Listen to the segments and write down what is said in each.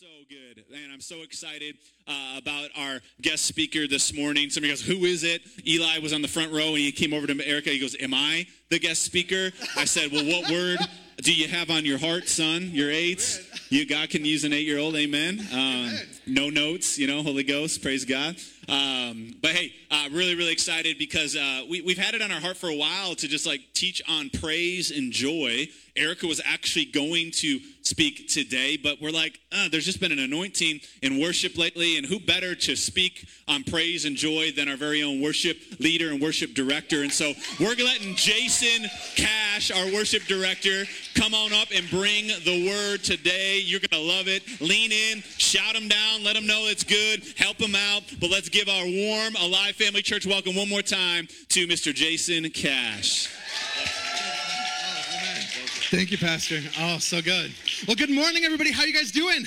so good. Man, I'm so excited uh, about our guest speaker this morning. Somebody goes, Who is it? Eli was on the front row and he came over to Erica. He goes, Am I the guest speaker? I said, Well, what word do you have on your heart, son? Your eights? You God can use an eight year old. Amen. Um, no notes, you know, Holy Ghost. Praise God. Um, but hey, uh, really, really excited because uh, we, we've had it on our heart for a while to just like teach on praise and joy. Erica was actually going to speak today, but we're like, uh, there's just been an anointing in worship lately, and who better to speak on praise and joy than our very own worship leader and worship director? And so we're letting Jason Cash, our worship director, come on up and bring the word today. You're going to love it. Lean in, shout him down, let him know it's good, help him out. But let's give our warm, alive family church welcome one more time to Mr. Jason Cash. Thank you, Pastor. Oh, so good. Well, good morning, everybody. How you guys doing?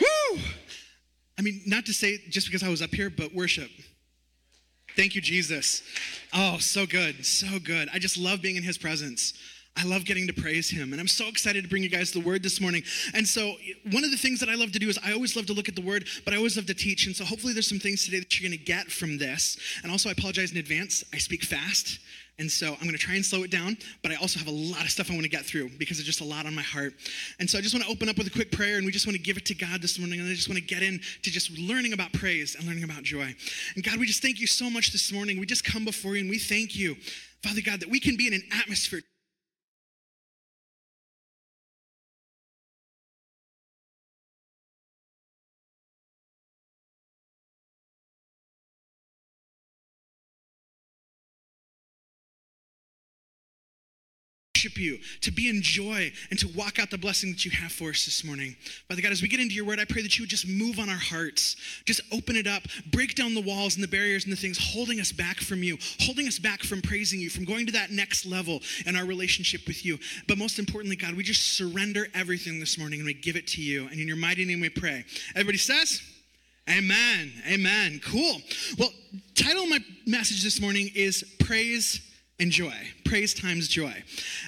Woo! I mean, not to say just because I was up here, but worship. Thank you, Jesus. Oh, so good. So good. I just love being in his presence. I love getting to praise him. And I'm so excited to bring you guys the word this morning. And so, one of the things that I love to do is I always love to look at the word, but I always love to teach. And so, hopefully, there's some things today that you're going to get from this. And also, I apologize in advance. I speak fast. And so I'm going to try and slow it down, but I also have a lot of stuff I want to get through because there's just a lot on my heart. And so I just want to open up with a quick prayer and we just want to give it to God this morning. And I just want to get into just learning about praise and learning about joy. And God, we just thank you so much this morning. We just come before you and we thank you, Father God, that we can be in an atmosphere worship you, to be in joy, and to walk out the blessing that you have for us this morning. Father God, as we get into your word, I pray that you would just move on our hearts, just open it up, break down the walls and the barriers and the things holding us back from you, holding us back from praising you, from going to that next level in our relationship with you. But most importantly, God, we just surrender everything this morning and we give it to you. And in your mighty name we pray. Everybody says, Amen. Amen. Cool. Well, title of my message this morning is Praise and joy. Praise times joy.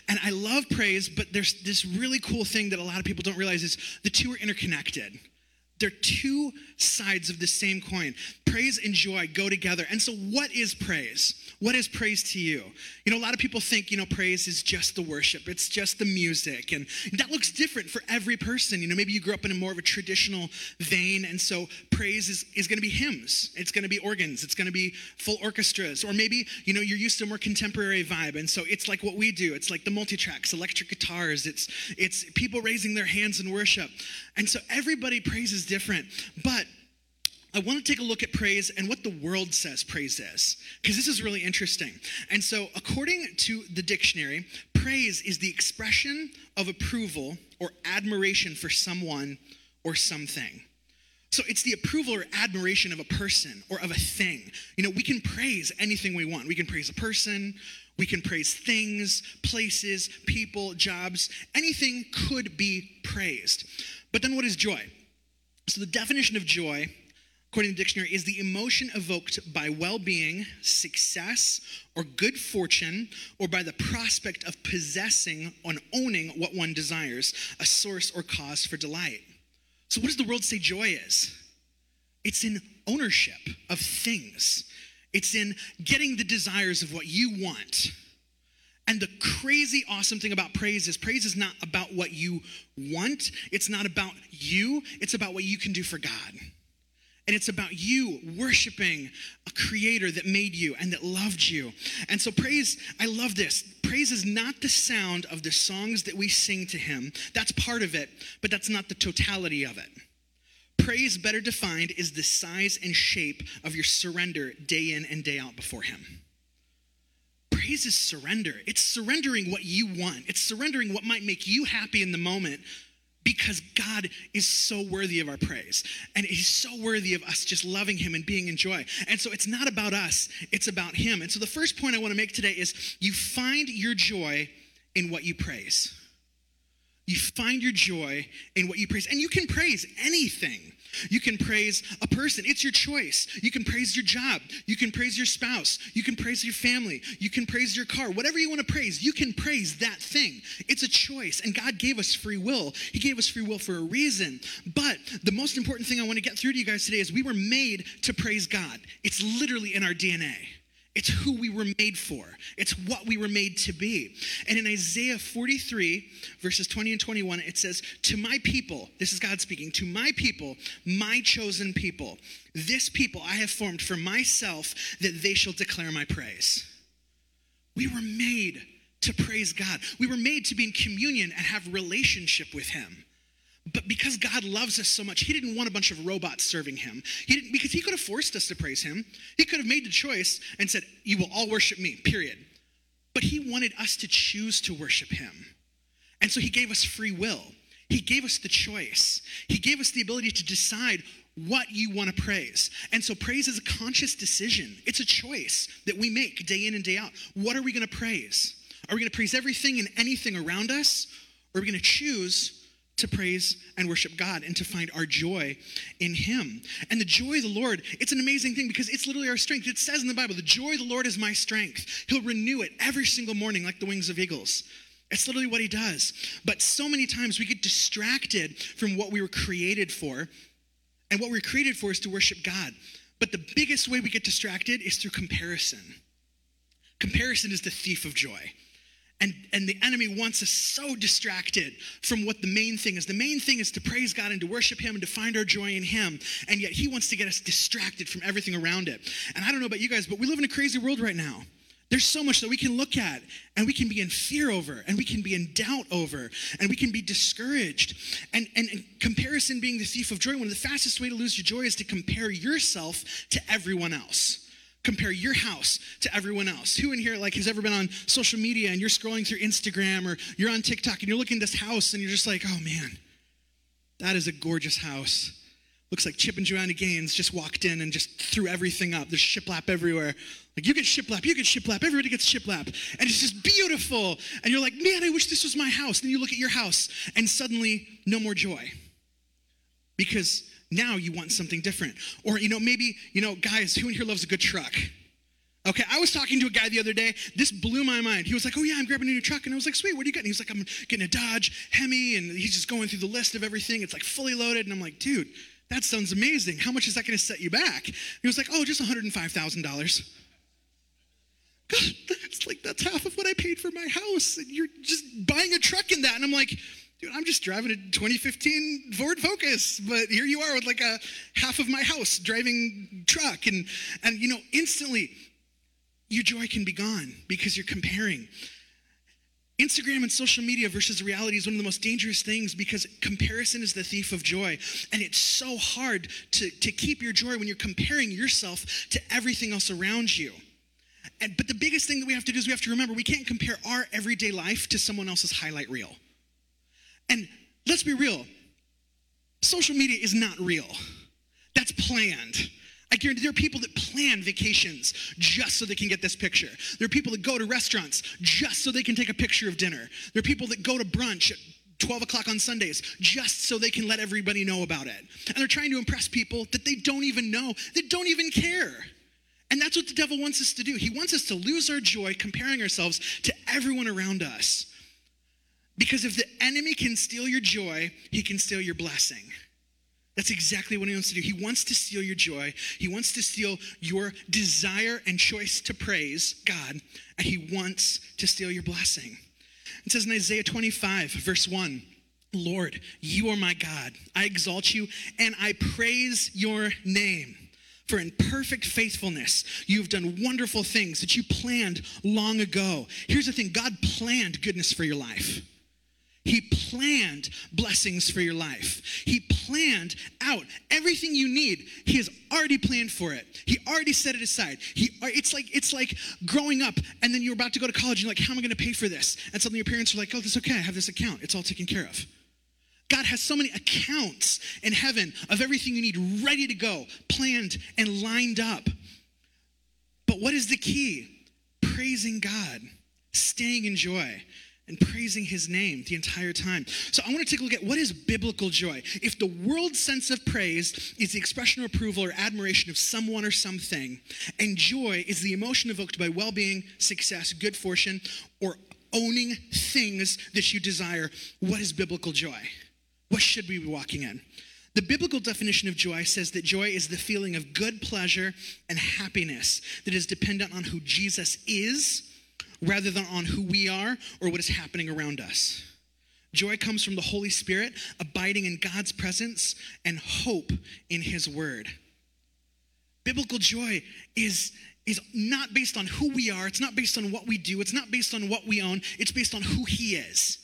And I love praise, but there's this really cool thing that a lot of people don't realize is the two are interconnected. They're two sides of the same coin. Praise and joy go together. And so, what is praise? What is praise to you? You know, a lot of people think, you know, praise is just the worship, it's just the music. And that looks different for every person. You know, maybe you grew up in a more of a traditional vein. And so, praise is, is going to be hymns, it's going to be organs, it's going to be full orchestras. Or maybe, you know, you're used to a more contemporary vibe. And so, it's like what we do it's like the multi tracks, electric guitars, it's, it's people raising their hands in worship. And so, everybody praises different. But I want to take a look at praise and what the world says praise is, because this is really interesting. And so, according to the dictionary, praise is the expression of approval or admiration for someone or something. So, it's the approval or admiration of a person or of a thing. You know, we can praise anything we want. We can praise a person, we can praise things, places, people, jobs. Anything could be praised. But then, what is joy? So, the definition of joy according to the dictionary, is the emotion evoked by well being, success, or good fortune, or by the prospect of possessing or owning what one desires, a source or cause for delight. So, what does the world say joy is? It's in ownership of things, it's in getting the desires of what you want. And the crazy awesome thing about praise is praise is not about what you want, it's not about you, it's about what you can do for God. And it's about you worshiping a creator that made you and that loved you. And so, praise, I love this. Praise is not the sound of the songs that we sing to him. That's part of it, but that's not the totality of it. Praise, better defined, is the size and shape of your surrender day in and day out before him. Praise is surrender. It's surrendering what you want, it's surrendering what might make you happy in the moment because God is so worthy of our praise. And He's so worthy of us just loving Him and being in joy. And so it's not about us, it's about Him. And so the first point I want to make today is you find your joy in what you praise. You find your joy in what you praise. And you can praise anything. You can praise a person. It's your choice. You can praise your job. You can praise your spouse. You can praise your family. You can praise your car. Whatever you want to praise, you can praise that thing. It's a choice. And God gave us free will. He gave us free will for a reason. But the most important thing I want to get through to you guys today is we were made to praise God. It's literally in our DNA. It's who we were made for. It's what we were made to be. And in Isaiah 43, verses 20 and 21, it says, To my people, this is God speaking, to my people, my chosen people, this people I have formed for myself, that they shall declare my praise. We were made to praise God. We were made to be in communion and have relationship with Him. But because God loves us so much, He didn't want a bunch of robots serving Him. He didn't, because He could have forced us to praise Him. He could have made the choice and said, You will all worship me, period. But He wanted us to choose to worship Him. And so He gave us free will. He gave us the choice. He gave us the ability to decide what you want to praise. And so praise is a conscious decision, it's a choice that we make day in and day out. What are we going to praise? Are we going to praise everything and anything around us? Or are we going to choose to praise and worship God and to find our joy in Him. And the joy of the Lord, it's an amazing thing because it's literally our strength. It says in the Bible, the joy of the Lord is my strength. He'll renew it every single morning like the wings of eagles. It's literally what He does. But so many times we get distracted from what we were created for. And what we we're created for is to worship God. But the biggest way we get distracted is through comparison. Comparison is the thief of joy. And, and the enemy wants us so distracted from what the main thing is. The main thing is to praise God and to worship Him and to find our joy in Him. And yet He wants to get us distracted from everything around it. And I don't know about you guys, but we live in a crazy world right now. There's so much that we can look at and we can be in fear over and we can be in doubt over and we can be discouraged. And, and, and comparison being the thief of joy, one of the fastest way to lose your joy is to compare yourself to everyone else compare your house to everyone else. Who in here like has ever been on social media and you're scrolling through Instagram or you're on TikTok and you're looking at this house and you're just like, oh man, that is a gorgeous house. Looks like Chip and Joanna Gaines just walked in and just threw everything up. There's shiplap everywhere. Like you get shiplap, you get shiplap, everybody gets shiplap. And it's just beautiful. And you're like, man, I wish this was my house. Then you look at your house and suddenly no more joy. Because now you want something different. Or, you know, maybe, you know, guys, who in here loves a good truck? Okay, I was talking to a guy the other day. This blew my mind. He was like, "Oh yeah, I'm grabbing a new truck," and I was like, "Sweet, what are you getting?" He was like, "I'm getting a Dodge Hemi," and he's just going through the list of everything. It's like fully loaded, and I'm like, "Dude, that sounds amazing. How much is that going to set you back?" He was like, "Oh, just 105 thousand dollars." God, that's like that's half of what I paid for my house, and you're just buying a truck in that, and I'm like, dude, I'm just driving a 2015 Ford Focus, but here you are with like a half of my house driving truck. And, and you know, instantly your joy can be gone because you're comparing. Instagram and social media versus reality is one of the most dangerous things because comparison is the thief of joy. And it's so hard to, to keep your joy when you're comparing yourself to everything else around you. And, but the biggest thing that we have to do is we have to remember we can't compare our everyday life to someone else's highlight reel. And let's be real social media is not real, that's planned. I guarantee there are people that plan vacations just so they can get this picture. There are people that go to restaurants just so they can take a picture of dinner. There are people that go to brunch at 12 o'clock on Sundays just so they can let everybody know about it. And they're trying to impress people that they don't even know, that don't even care. And that's what the devil wants us to do. He wants us to lose our joy comparing ourselves to everyone around us. Because if the enemy can steal your joy, he can steal your blessing. That's exactly what he wants to do. He wants to steal your joy. He wants to steal your desire and choice to praise God. And he wants to steal your blessing. It says in Isaiah 25, verse 1 Lord, you are my God. I exalt you and I praise your name. For in perfect faithfulness, you've done wonderful things that you planned long ago. Here's the thing God planned goodness for your life. He planned blessings for your life. He planned out everything you need. He has already planned for it. He already set it aside. He, uh, it's like it's like growing up and then you're about to go to college and you're like, how am I going to pay for this? And suddenly your parents are like, oh, that's okay. I have this account. It's all taken care of. God has so many accounts in heaven of everything you need ready to go, planned and lined up. But what is the key? Praising God, staying in joy. And praising his name the entire time. So I want to take a look at what is biblical joy. If the world's sense of praise is the expression of approval or admiration of someone or something, and joy is the emotion evoked by well being, success, good fortune, or owning things that you desire, what is biblical joy? What should we be walking in? The biblical definition of joy says that joy is the feeling of good pleasure and happiness that is dependent on who Jesus is rather than on who we are or what is happening around us. Joy comes from the Holy Spirit abiding in God's presence and hope in His Word. Biblical joy is, is not based on who we are, it's not based on what we do, it's not based on what we own, it's based on who He is.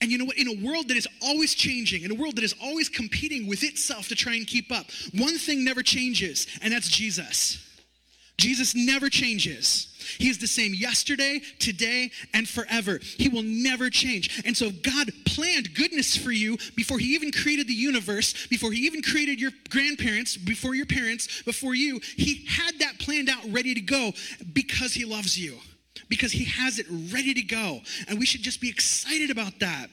And you know what? In a world that is always changing, in a world that is always competing with itself to try and keep up, one thing never changes, and that's Jesus. Jesus never changes. He is the same yesterday, today, and forever. He will never change. And so God planned goodness for you before He even created the universe, before He even created your grandparents, before your parents, before you. He had that planned out ready to go because He loves you, because He has it ready to go. And we should just be excited about that.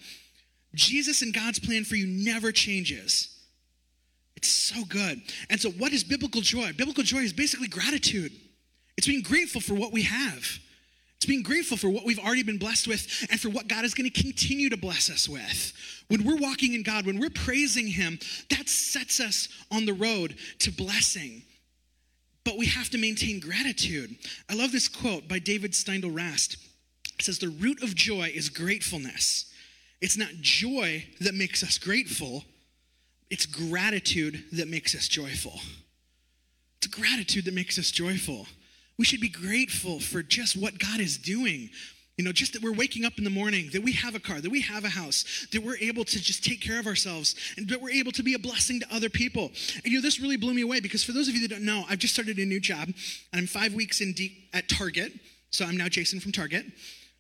Jesus and God's plan for you never changes. It's so good. And so, what is biblical joy? Biblical joy is basically gratitude. It's being grateful for what we have. It's being grateful for what we've already been blessed with and for what God is going to continue to bless us with. When we're walking in God, when we're praising Him, that sets us on the road to blessing. But we have to maintain gratitude. I love this quote by David Steindl Rast. It says, The root of joy is gratefulness. It's not joy that makes us grateful, it's gratitude that makes us joyful. It's gratitude that makes us joyful. We should be grateful for just what God is doing. You know, just that we're waking up in the morning, that we have a car, that we have a house, that we're able to just take care of ourselves, and that we're able to be a blessing to other people. And you know, this really blew me away because for those of you that don't know, I've just started a new job, and I'm five weeks in deep at Target. So I'm now Jason from Target,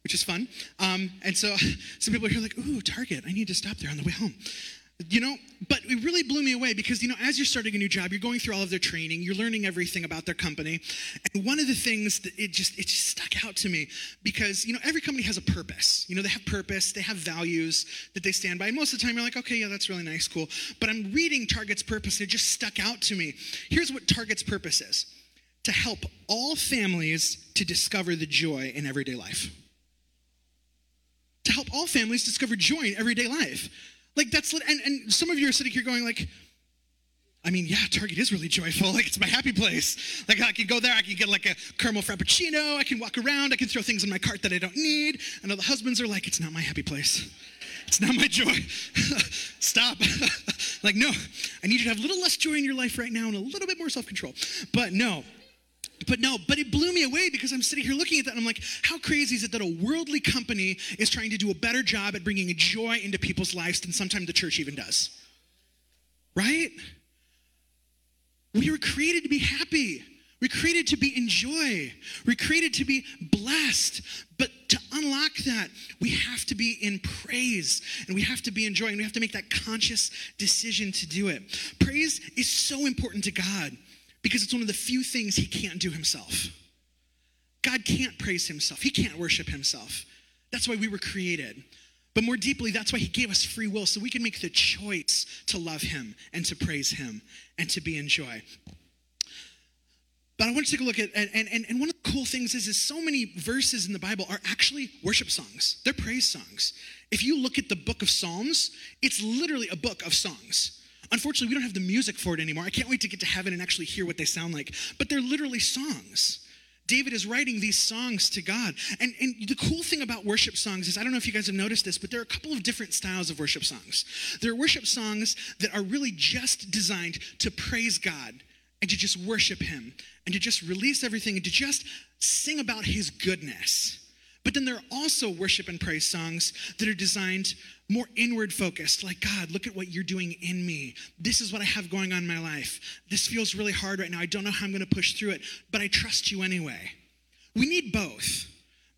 which is fun. Um, and so some people are here like, ooh, Target, I need to stop there on the way home. You know, but it really blew me away because, you know, as you're starting a new job, you're going through all of their training, you're learning everything about their company. And one of the things that it just, it just stuck out to me because, you know, every company has a purpose. You know, they have purpose, they have values that they stand by. And most of the time you're like, okay, yeah, that's really nice, cool. But I'm reading Target's purpose and it just stuck out to me. Here's what Target's purpose is to help all families to discover the joy in everyday life. To help all families discover joy in everyday life. Like that's and, and some of you are sitting here going like, I mean, yeah, Target is really joyful. Like it's my happy place. Like I can go there, I can get like a caramel frappuccino, I can walk around, I can throw things in my cart that I don't need. And all the husbands are like, it's not my happy place. It's not my joy. Stop. like, no, I need you to have a little less joy in your life right now and a little bit more self-control. But no, but no, but it blew me away because I'm sitting here looking at that and I'm like, how crazy is it that a worldly company is trying to do a better job at bringing joy into people's lives than sometimes the church even does? Right? We were created to be happy. We're created to be in joy. We're created to be blessed. But to unlock that, we have to be in praise and we have to be in joy and we have to make that conscious decision to do it. Praise is so important to God because it's one of the few things he can't do himself. God can't praise himself, he can't worship himself. That's why we were created. But more deeply, that's why he gave us free will so we can make the choice to love him and to praise him and to be in joy. But I want to take a look at, and, and, and one of the cool things is, is so many verses in the Bible are actually worship songs. They're praise songs. If you look at the book of Psalms, it's literally a book of songs. Unfortunately, we don't have the music for it anymore. I can't wait to get to heaven and actually hear what they sound like. But they're literally songs. David is writing these songs to God. And, and the cool thing about worship songs is I don't know if you guys have noticed this, but there are a couple of different styles of worship songs. There are worship songs that are really just designed to praise God and to just worship Him and to just release everything and to just sing about His goodness. But then there are also worship and praise songs that are designed more inward focused, like, God, look at what you're doing in me. This is what I have going on in my life. This feels really hard right now. I don't know how I'm going to push through it, but I trust you anyway. We need both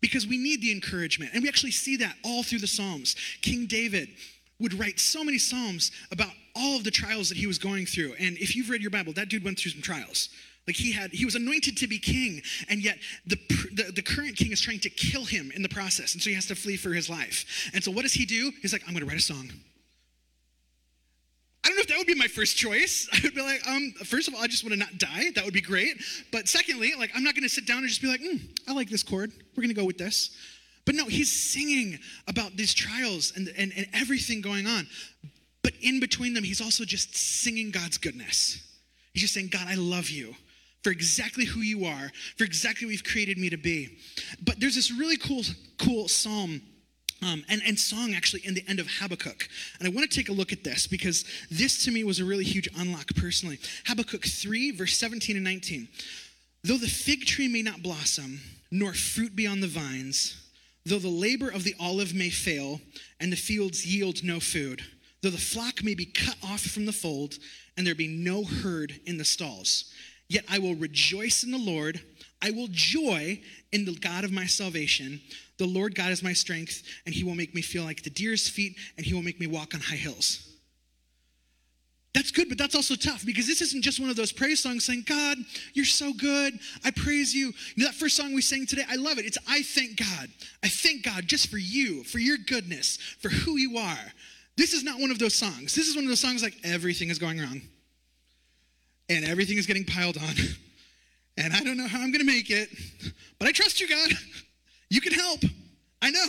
because we need the encouragement. And we actually see that all through the Psalms. King David would write so many Psalms about all of the trials that he was going through. And if you've read your Bible, that dude went through some trials. Like he had, he was anointed to be king, and yet the, the, the current king is trying to kill him in the process, and so he has to flee for his life. And so what does he do? He's like, I'm going to write a song. I don't know if that would be my first choice. I would be like, um, first of all, I just want to not die. That would be great. But secondly, like, I'm not going to sit down and just be like, mm, I like this chord. We're going to go with this. But no, he's singing about these trials and, and, and everything going on. But in between them, he's also just singing God's goodness. He's just saying, God, I love you for exactly who you are, for exactly what you've created me to be. But there's this really cool, cool psalm um, and, and song actually in the end of Habakkuk. And I want to take a look at this because this to me was a really huge unlock personally. Habakkuk 3, verse 17 and 19. Though the fig tree may not blossom, nor fruit be on the vines, though the labor of the olive may fail, and the fields yield no food, though the flock may be cut off from the fold, and there be no herd in the stalls, yet I will rejoice in the Lord. I will joy in the God of my salvation. The Lord God is my strength, and he will make me feel like the deer's feet, and he will make me walk on high hills. That's good, but that's also tough because this isn't just one of those praise songs saying, God, you're so good. I praise you. You know, that first song we sang today, I love it. It's I thank God. I thank God just for you, for your goodness, for who you are. This is not one of those songs. This is one of those songs like everything is going wrong and everything is getting piled on. And I don't know how I'm going to make it, but I trust you, God. You can help. I know.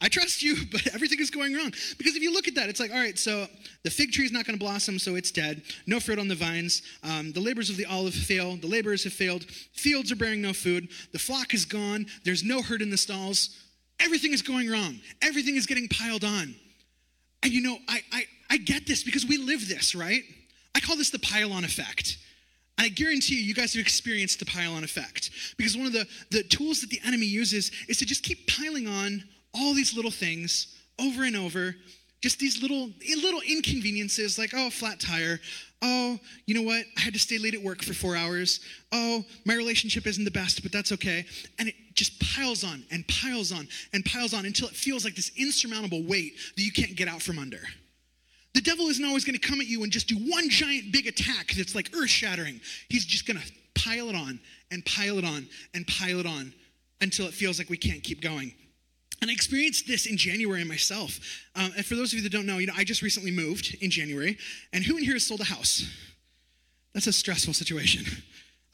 I trust you, but everything is going wrong. Because if you look at that, it's like, all right, so the fig tree is not going to blossom, so it's dead. No fruit on the vines. Um, the labors of the olive fail. The laborers have failed. Fields are bearing no food. The flock is gone. There's no herd in the stalls. Everything is going wrong. Everything is getting piled on. And you know, I, I, I get this because we live this, right? I call this the pile on effect. And I guarantee you, you guys have experienced the pile on effect. Because one of the, the tools that the enemy uses is to just keep piling on all these little things over and over. Just these little eh, little inconveniences like, oh, flat tire. Oh, you know what? I had to stay late at work for four hours. Oh, my relationship isn't the best, but that's okay. And it just piles on and piles on and piles on until it feels like this insurmountable weight that you can't get out from under. The devil isn't always going to come at you and just do one giant big attack that's like earth shattering. He's just going to pile it on and pile it on and pile it on until it feels like we can't keep going. And I experienced this in January myself. Um, and for those of you that don't know, you know, I just recently moved in January. And who in here has sold a house? That's a stressful situation.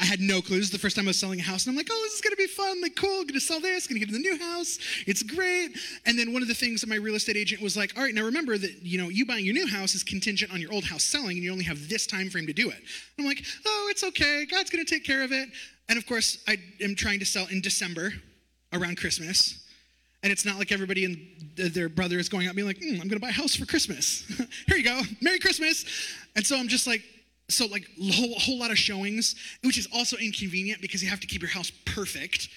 I had no clue. This is the first time I was selling a house, and I'm like, oh, this is gonna be fun, like cool, gonna sell this, gonna get in the new house. It's great. And then one of the things that my real estate agent was like, all right, now remember that you know you buying your new house is contingent on your old house selling, and you only have this time frame to do it. I'm like, oh, it's okay. God's gonna take care of it. And of course, I am trying to sell in December around Christmas. And it's not like everybody and their brother is going out being like, mm, I'm going to buy a house for Christmas. Here you go. Merry Christmas. And so I'm just like, so like a whole, whole lot of showings, which is also inconvenient because you have to keep your house perfect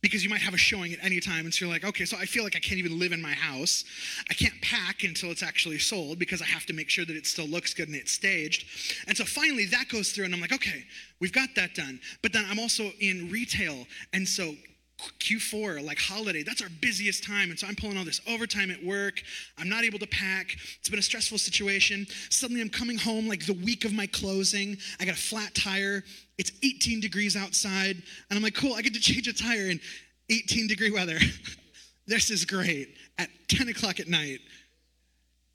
because you might have a showing at any time and so you're like okay so i feel like i can't even live in my house. I can't pack until it's actually sold because i have to make sure that it still looks good and it's staged. And so finally that goes through and i'm like okay we've got that done. But then i'm also in retail and so Q4, like holiday, that's our busiest time. And so I'm pulling all this overtime at work. I'm not able to pack. It's been a stressful situation. Suddenly I'm coming home like the week of my closing. I got a flat tire. It's 18 degrees outside. And I'm like, cool, I get to change a tire in 18 degree weather. this is great. At 10 o'clock at night,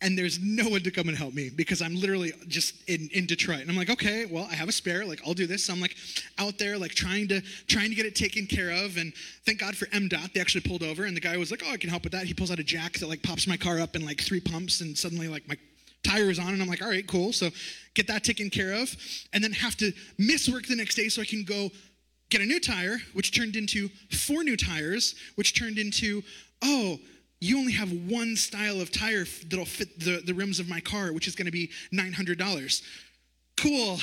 and there's no one to come and help me because I'm literally just in, in Detroit. And I'm like, okay, well, I have a spare, like I'll do this. So I'm like out there, like trying to trying to get it taken care of. And thank God for MDOT, they actually pulled over and the guy was like, Oh, I can help with that. He pulls out a jack that like pops my car up in like three pumps, and suddenly like my tire is on, and I'm like, all right, cool. So get that taken care of, and then have to miss work the next day so I can go get a new tire, which turned into four new tires, which turned into, oh, you only have one style of tire that'll fit the, the rims of my car, which is going to be $900. Cool.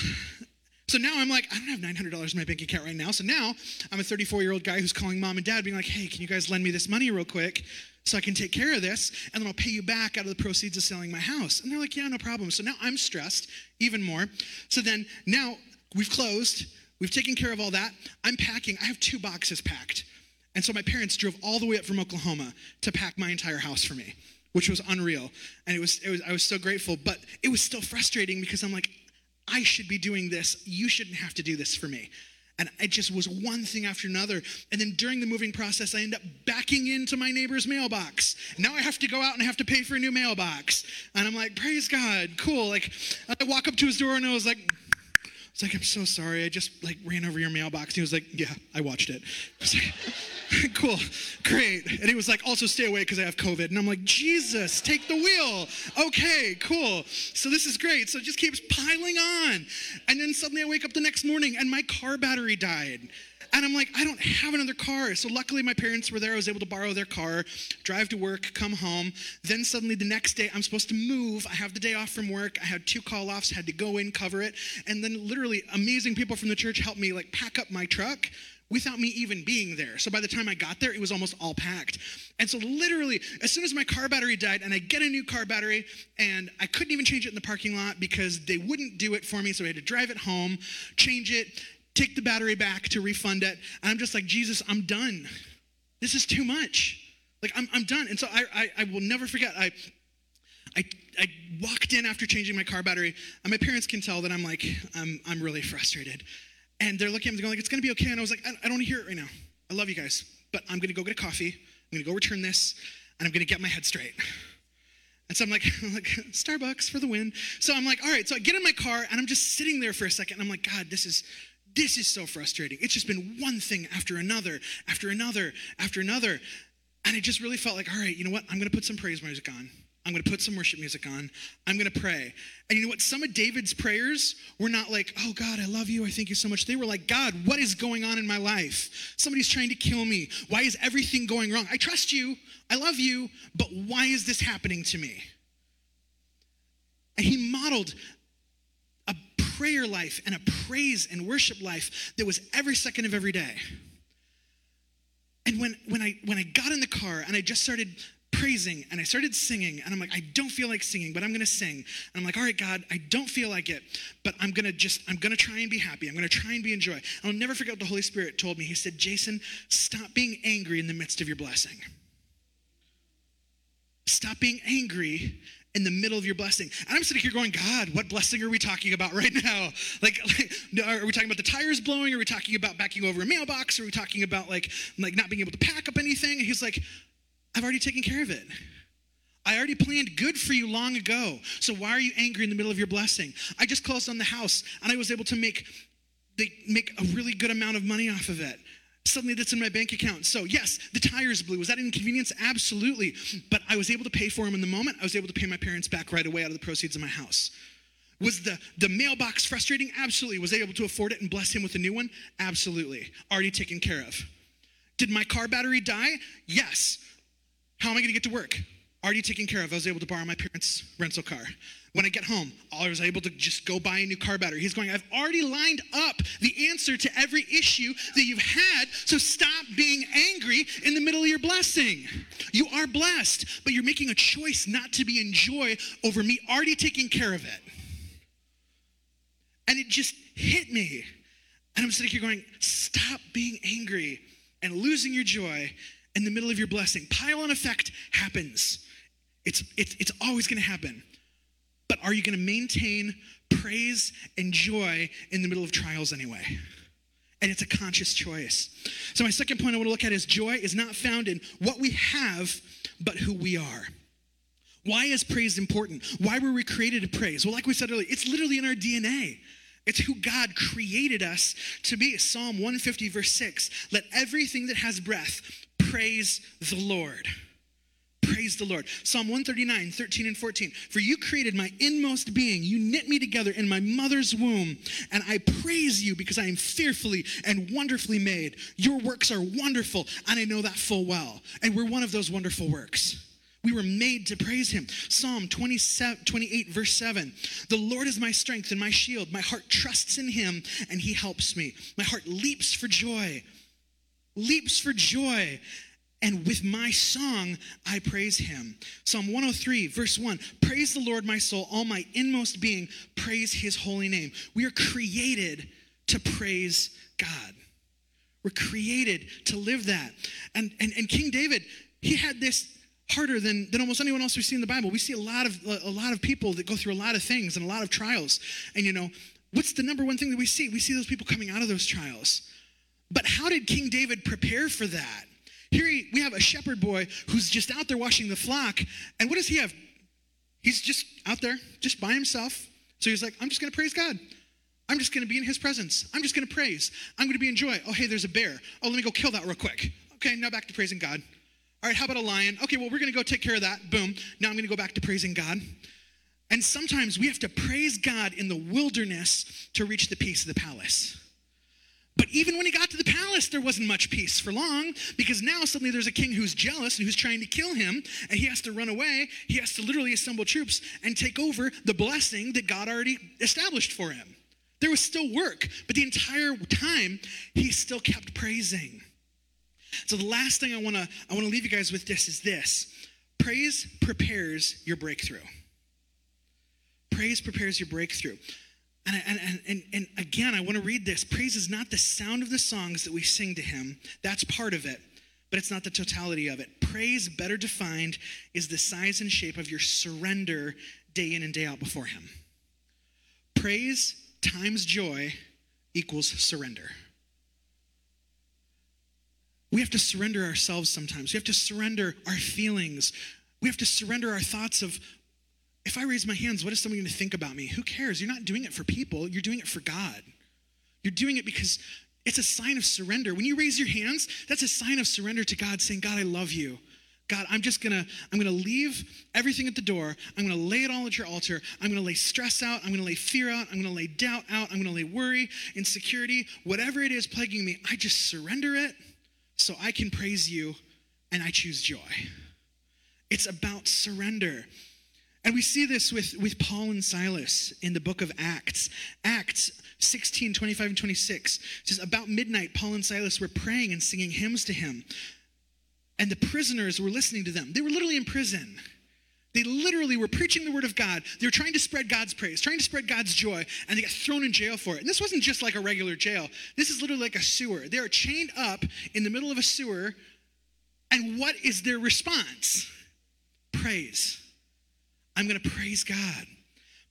So now I'm like, I don't have $900 in my bank account right now. So now I'm a 34 year old guy who's calling mom and dad, being like, hey, can you guys lend me this money real quick so I can take care of this? And then I'll pay you back out of the proceeds of selling my house. And they're like, yeah, no problem. So now I'm stressed even more. So then now we've closed, we've taken care of all that. I'm packing. I have two boxes packed. And so my parents drove all the way up from Oklahoma to pack my entire house for me, which was unreal. And it was, it was I was so grateful, but it was still frustrating because I'm like, I should be doing this. You shouldn't have to do this for me. And it just was one thing after another. And then during the moving process, I end up backing into my neighbor's mailbox. Now I have to go out and I have to pay for a new mailbox. And I'm like, praise God, cool. Like I walk up to his door and I was like, it's like, I'm so sorry. I just like ran over your mailbox. He was like, yeah, I watched it. I was like, cool, great. And he was like, also stay away because I have COVID. And I'm like, Jesus, take the wheel. Okay, cool. So this is great. So it just keeps piling on. And then suddenly I wake up the next morning and my car battery died. And I'm like, I don't have another car. So luckily, my parents were there. I was able to borrow their car, drive to work, come home. Then suddenly, the next day, I'm supposed to move. I have the day off from work. I had two call offs, had to go in, cover it. And then, literally, amazing people from the church helped me like pack up my truck without me even being there. So by the time I got there, it was almost all packed. And so literally, as soon as my car battery died, and I get a new car battery, and I couldn't even change it in the parking lot because they wouldn't do it for me, so I had to drive it home, change it, take the battery back to refund it. And I'm just like, Jesus, I'm done. This is too much. Like I'm, I'm done. And so I, I, I will never forget. I, I, I walked in after changing my car battery, and my parents can tell that I'm like, I'm, I'm really frustrated. And they're looking at me going like, it's gonna be okay. And I was like, I, I don't wanna hear it right now. I love you guys, but I'm gonna go get a coffee. I'm gonna go return this, and I'm gonna get my head straight. And so I'm like, I'm like, Starbucks for the win. So I'm like, all right. So I get in my car and I'm just sitting there for a second. And I'm like, God, this is this is so frustrating. It's just been one thing after another, after another, after another. And I just really felt like, all right, you know what? I'm going to put some praise music on. I'm going to put some worship music on. I'm going to pray. And you know what? Some of David's prayers were not like, oh, God, I love you. I thank you so much. They were like, God, what is going on in my life? Somebody's trying to kill me. Why is everything going wrong? I trust you. I love you. But why is this happening to me? And he modeled prayer life and a praise and worship life that was every second of every day. And when, when, I, when I got in the car and I just started praising and I started singing, and I'm like, I don't feel like singing, but I'm gonna sing. And I'm like, all right, God, I don't feel like it, but I'm gonna just, I'm gonna try and be happy. I'm gonna try and be in joy. I'll never forget what the Holy Spirit told me. He said, Jason, stop being angry in the midst of your blessing. Stop being angry in the middle of your blessing. And I'm sitting here going, God, what blessing are we talking about right now? Like, like, are we talking about the tires blowing? Are we talking about backing over a mailbox? Are we talking about like, like not being able to pack up anything? And he's like, I've already taken care of it. I already planned good for you long ago. So why are you angry in the middle of your blessing? I just closed on the house and I was able to make they make a really good amount of money off of it suddenly that's in my bank account. So, yes, the tires blew. Was that an inconvenience? Absolutely. But I was able to pay for them in the moment. I was able to pay my parents back right away out of the proceeds of my house. Was the, the mailbox frustrating? Absolutely. Was I able to afford it and bless him with a new one? Absolutely. Already taken care of. Did my car battery die? Yes. How am I going to get to work? Already taken care of. I was able to borrow my parents' rental car. When I get home, I was able to just go buy a new car battery. He's going, I've already lined up the answer to every issue that you've had, so stop being angry in the middle of your blessing. You are blessed, but you're making a choice not to be in joy over me already taking care of it. And it just hit me. And I'm sitting here going, stop being angry and losing your joy in the middle of your blessing. Pile on effect happens. It's, it's, it's always going to happen. But are you going to maintain praise and joy in the middle of trials anyway? And it's a conscious choice. So, my second point I want to look at is joy is not found in what we have, but who we are. Why is praise important? Why were we created to praise? Well, like we said earlier, it's literally in our DNA. It's who God created us to be. Psalm 150, verse 6 Let everything that has breath praise the Lord. Praise the Lord. Psalm 139, 13 and 14. For you created my inmost being. You knit me together in my mother's womb. And I praise you because I am fearfully and wonderfully made. Your works are wonderful, and I know that full well. And we're one of those wonderful works. We were made to praise him. Psalm 27, 28, verse 7. The Lord is my strength and my shield. My heart trusts in him, and he helps me. My heart leaps for joy. Leaps for joy and with my song I praise him. Psalm 103, verse 1 Praise the Lord, my soul, all my inmost being, praise his holy name. We are created to praise God. We're created to live that. And, and, and King David, he had this harder than, than almost anyone else we see in the Bible. We see a lot of a lot of people that go through a lot of things and a lot of trials. And you know, what's the number one thing that we see? We see those people coming out of those trials. But how did King David prepare for that? Here he, we have a shepherd boy who's just out there watching the flock. And what does he have? He's just out there, just by himself. So he's like, I'm just going to praise God. I'm just going to be in his presence. I'm just going to praise. I'm going to be in joy. Oh, hey, there's a bear. Oh, let me go kill that real quick. Okay, now back to praising God. All right, how about a lion? Okay, well, we're going to go take care of that. Boom. Now I'm going to go back to praising God. And sometimes we have to praise God in the wilderness to reach the peace of the palace. But even when he got to the palace, there wasn't much peace for long because now suddenly there's a king who's jealous and who's trying to kill him, and he has to run away. He has to literally assemble troops and take over the blessing that God already established for him. There was still work, but the entire time he still kept praising. So the last thing I want to I want to leave you guys with this is this. Praise prepares your breakthrough. Praise prepares your breakthrough. And, and, and, and again, I want to read this. Praise is not the sound of the songs that we sing to him. That's part of it, but it's not the totality of it. Praise, better defined, is the size and shape of your surrender day in and day out before him. Praise times joy equals surrender. We have to surrender ourselves sometimes. We have to surrender our feelings. We have to surrender our thoughts of, if I raise my hands, what is someone going to think about me? Who cares? You're not doing it for people, you're doing it for God. You're doing it because it's a sign of surrender. When you raise your hands, that's a sign of surrender to God, saying, God, I love you. God, I'm just gonna, I'm gonna leave everything at the door. I'm gonna lay it all at your altar. I'm gonna lay stress out. I'm gonna lay fear out. I'm gonna lay doubt out. I'm gonna lay worry, insecurity, whatever it is plaguing me. I just surrender it so I can praise you and I choose joy. It's about surrender. And we see this with, with Paul and Silas in the book of Acts. Acts 16, 25 and 26 says, About midnight, Paul and Silas were praying and singing hymns to him. And the prisoners were listening to them. They were literally in prison. They literally were preaching the word of God. They were trying to spread God's praise, trying to spread God's joy, and they got thrown in jail for it. And this wasn't just like a regular jail, this is literally like a sewer. They are chained up in the middle of a sewer. And what is their response? Praise. I'm going to praise God.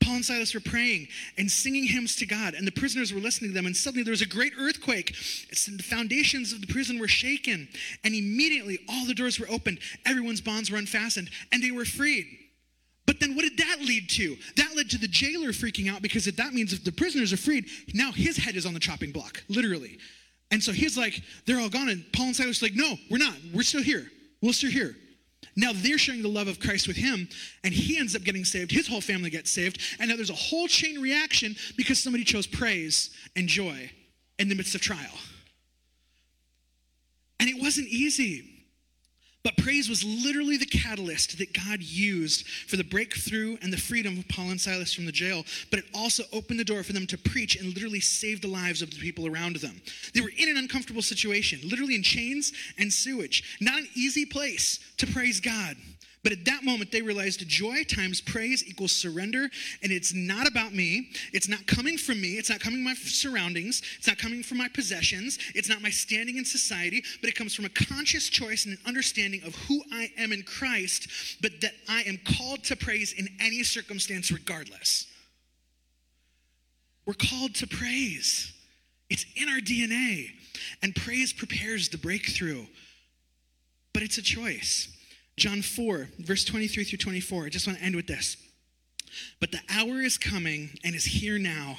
Paul and Silas were praying and singing hymns to God, and the prisoners were listening to them. And suddenly there was a great earthquake. the foundations of the prison were shaken, and immediately all the doors were opened. Everyone's bonds were unfastened, and they were freed. But then what did that lead to? That led to the jailer freaking out because that means if the prisoners are freed, now his head is on the chopping block, literally. And so he's like, they're all gone. And Paul and Silas are like, no, we're not. We're still here. We're still here. Now they're sharing the love of Christ with him, and he ends up getting saved. His whole family gets saved. And now there's a whole chain reaction because somebody chose praise and joy in the midst of trial. And it wasn't easy. But praise was literally the catalyst that God used for the breakthrough and the freedom of Paul and Silas from the jail. But it also opened the door for them to preach and literally save the lives of the people around them. They were in an uncomfortable situation, literally in chains and sewage. Not an easy place to praise God. But at that moment, they realized joy times praise equals surrender. And it's not about me. It's not coming from me. It's not coming from my surroundings. It's not coming from my possessions. It's not my standing in society. But it comes from a conscious choice and an understanding of who I am in Christ, but that I am called to praise in any circumstance, regardless. We're called to praise, it's in our DNA. And praise prepares the breakthrough. But it's a choice. John 4, verse 23 through 24. I just want to end with this. But the hour is coming and is here now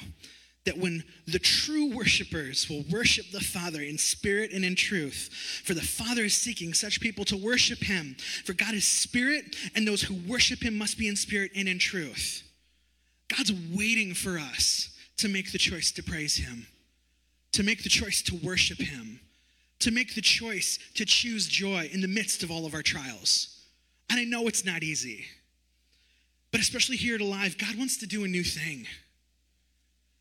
that when the true worshipers will worship the Father in spirit and in truth, for the Father is seeking such people to worship him. For God is spirit, and those who worship him must be in spirit and in truth. God's waiting for us to make the choice to praise him, to make the choice to worship him to make the choice to choose joy in the midst of all of our trials. And I know it's not easy, but especially here at Alive, God wants to do a new thing.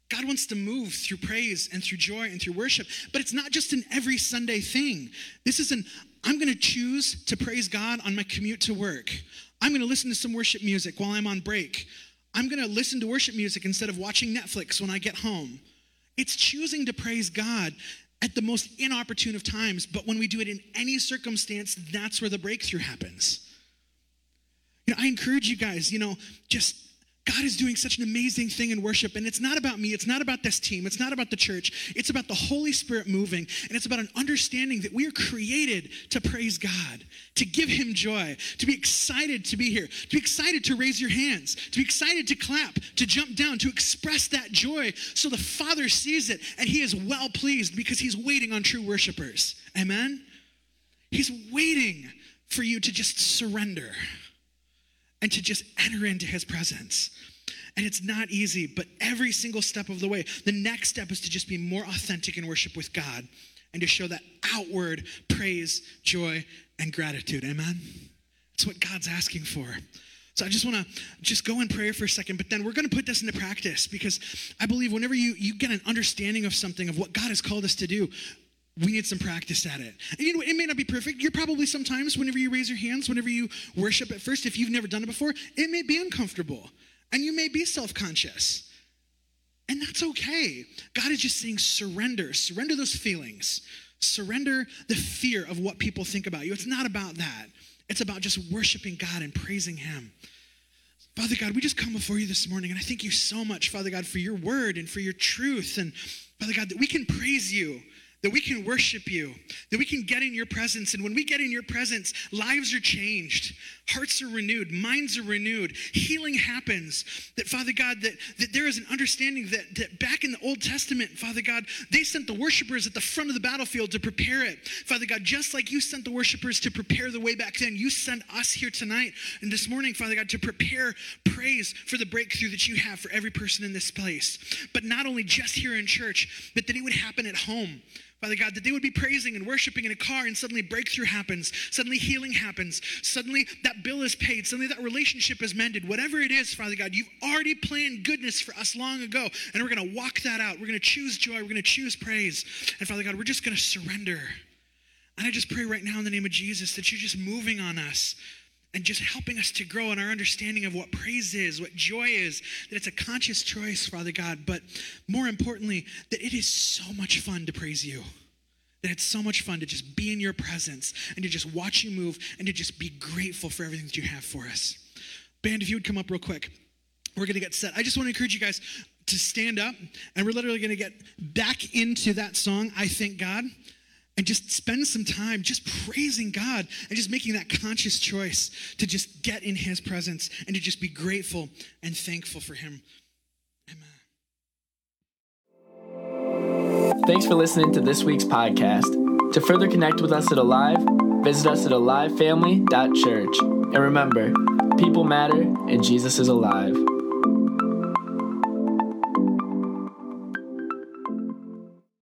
God wants to move through praise and through joy and through worship, but it's not just an every Sunday thing. This is an I'm going to choose to praise God on my commute to work. I'm going to listen to some worship music while I'm on break. I'm going to listen to worship music instead of watching Netflix when I get home. It's choosing to praise God at the most inopportune of times, but when we do it in any circumstance, that's where the breakthrough happens. You know, I encourage you guys, you know, just God is doing such an amazing thing in worship. And it's not about me. It's not about this team. It's not about the church. It's about the Holy Spirit moving. And it's about an understanding that we are created to praise God, to give Him joy, to be excited to be here, to be excited to raise your hands, to be excited to clap, to jump down, to express that joy so the Father sees it and He is well pleased because He's waiting on true worshipers. Amen? He's waiting for you to just surrender and to just enter into his presence. And it's not easy, but every single step of the way, the next step is to just be more authentic in worship with God and to show that outward praise, joy, and gratitude. Amen? That's what God's asking for. So I just want to just go in prayer for a second, but then we're going to put this into practice because I believe whenever you, you get an understanding of something, of what God has called us to do, we need some practice at it. And you know, it may not be perfect. You're probably sometimes, whenever you raise your hands, whenever you worship at first, if you've never done it before, it may be uncomfortable and you may be self conscious. And that's okay. God is just saying surrender, surrender those feelings, surrender the fear of what people think about you. It's not about that, it's about just worshiping God and praising Him. Father God, we just come before you this morning, and I thank you so much, Father God, for your word and for your truth. And Father God, that we can praise you that we can worship you, that we can get in your presence. And when we get in your presence, lives are changed, hearts are renewed, minds are renewed, healing happens. That, Father God, that, that there is an understanding that, that back in the Old Testament, Father God, they sent the worshipers at the front of the battlefield to prepare it. Father God, just like you sent the worshipers to prepare the way back then, you send us here tonight and this morning, Father God, to prepare praise for the breakthrough that you have for every person in this place. But not only just here in church, but that it would happen at home. Father God, that they would be praising and worshiping in a car and suddenly breakthrough happens, suddenly healing happens, suddenly that bill is paid, suddenly that relationship is mended. Whatever it is, Father God, you've already planned goodness for us long ago, and we're going to walk that out. We're going to choose joy, we're going to choose praise. And Father God, we're just going to surrender. And I just pray right now in the name of Jesus that you're just moving on us and just helping us to grow in our understanding of what praise is, what joy is, that it's a conscious choice, Father God, but more importantly, that it is so much fun to praise you. That it's so much fun to just be in your presence and to just watch you move and to just be grateful for everything that you have for us. Band, if you would come up real quick, we're gonna get set. I just wanna encourage you guys to stand up and we're literally gonna get back into that song, I Thank God and just spend some time just praising God and just making that conscious choice to just get in His presence and to just be grateful and thankful for Him. Amen. Thanks for listening to this week's podcast. To further connect with us at Alive, visit us at alivefamily.church. And remember, people matter and Jesus is alive.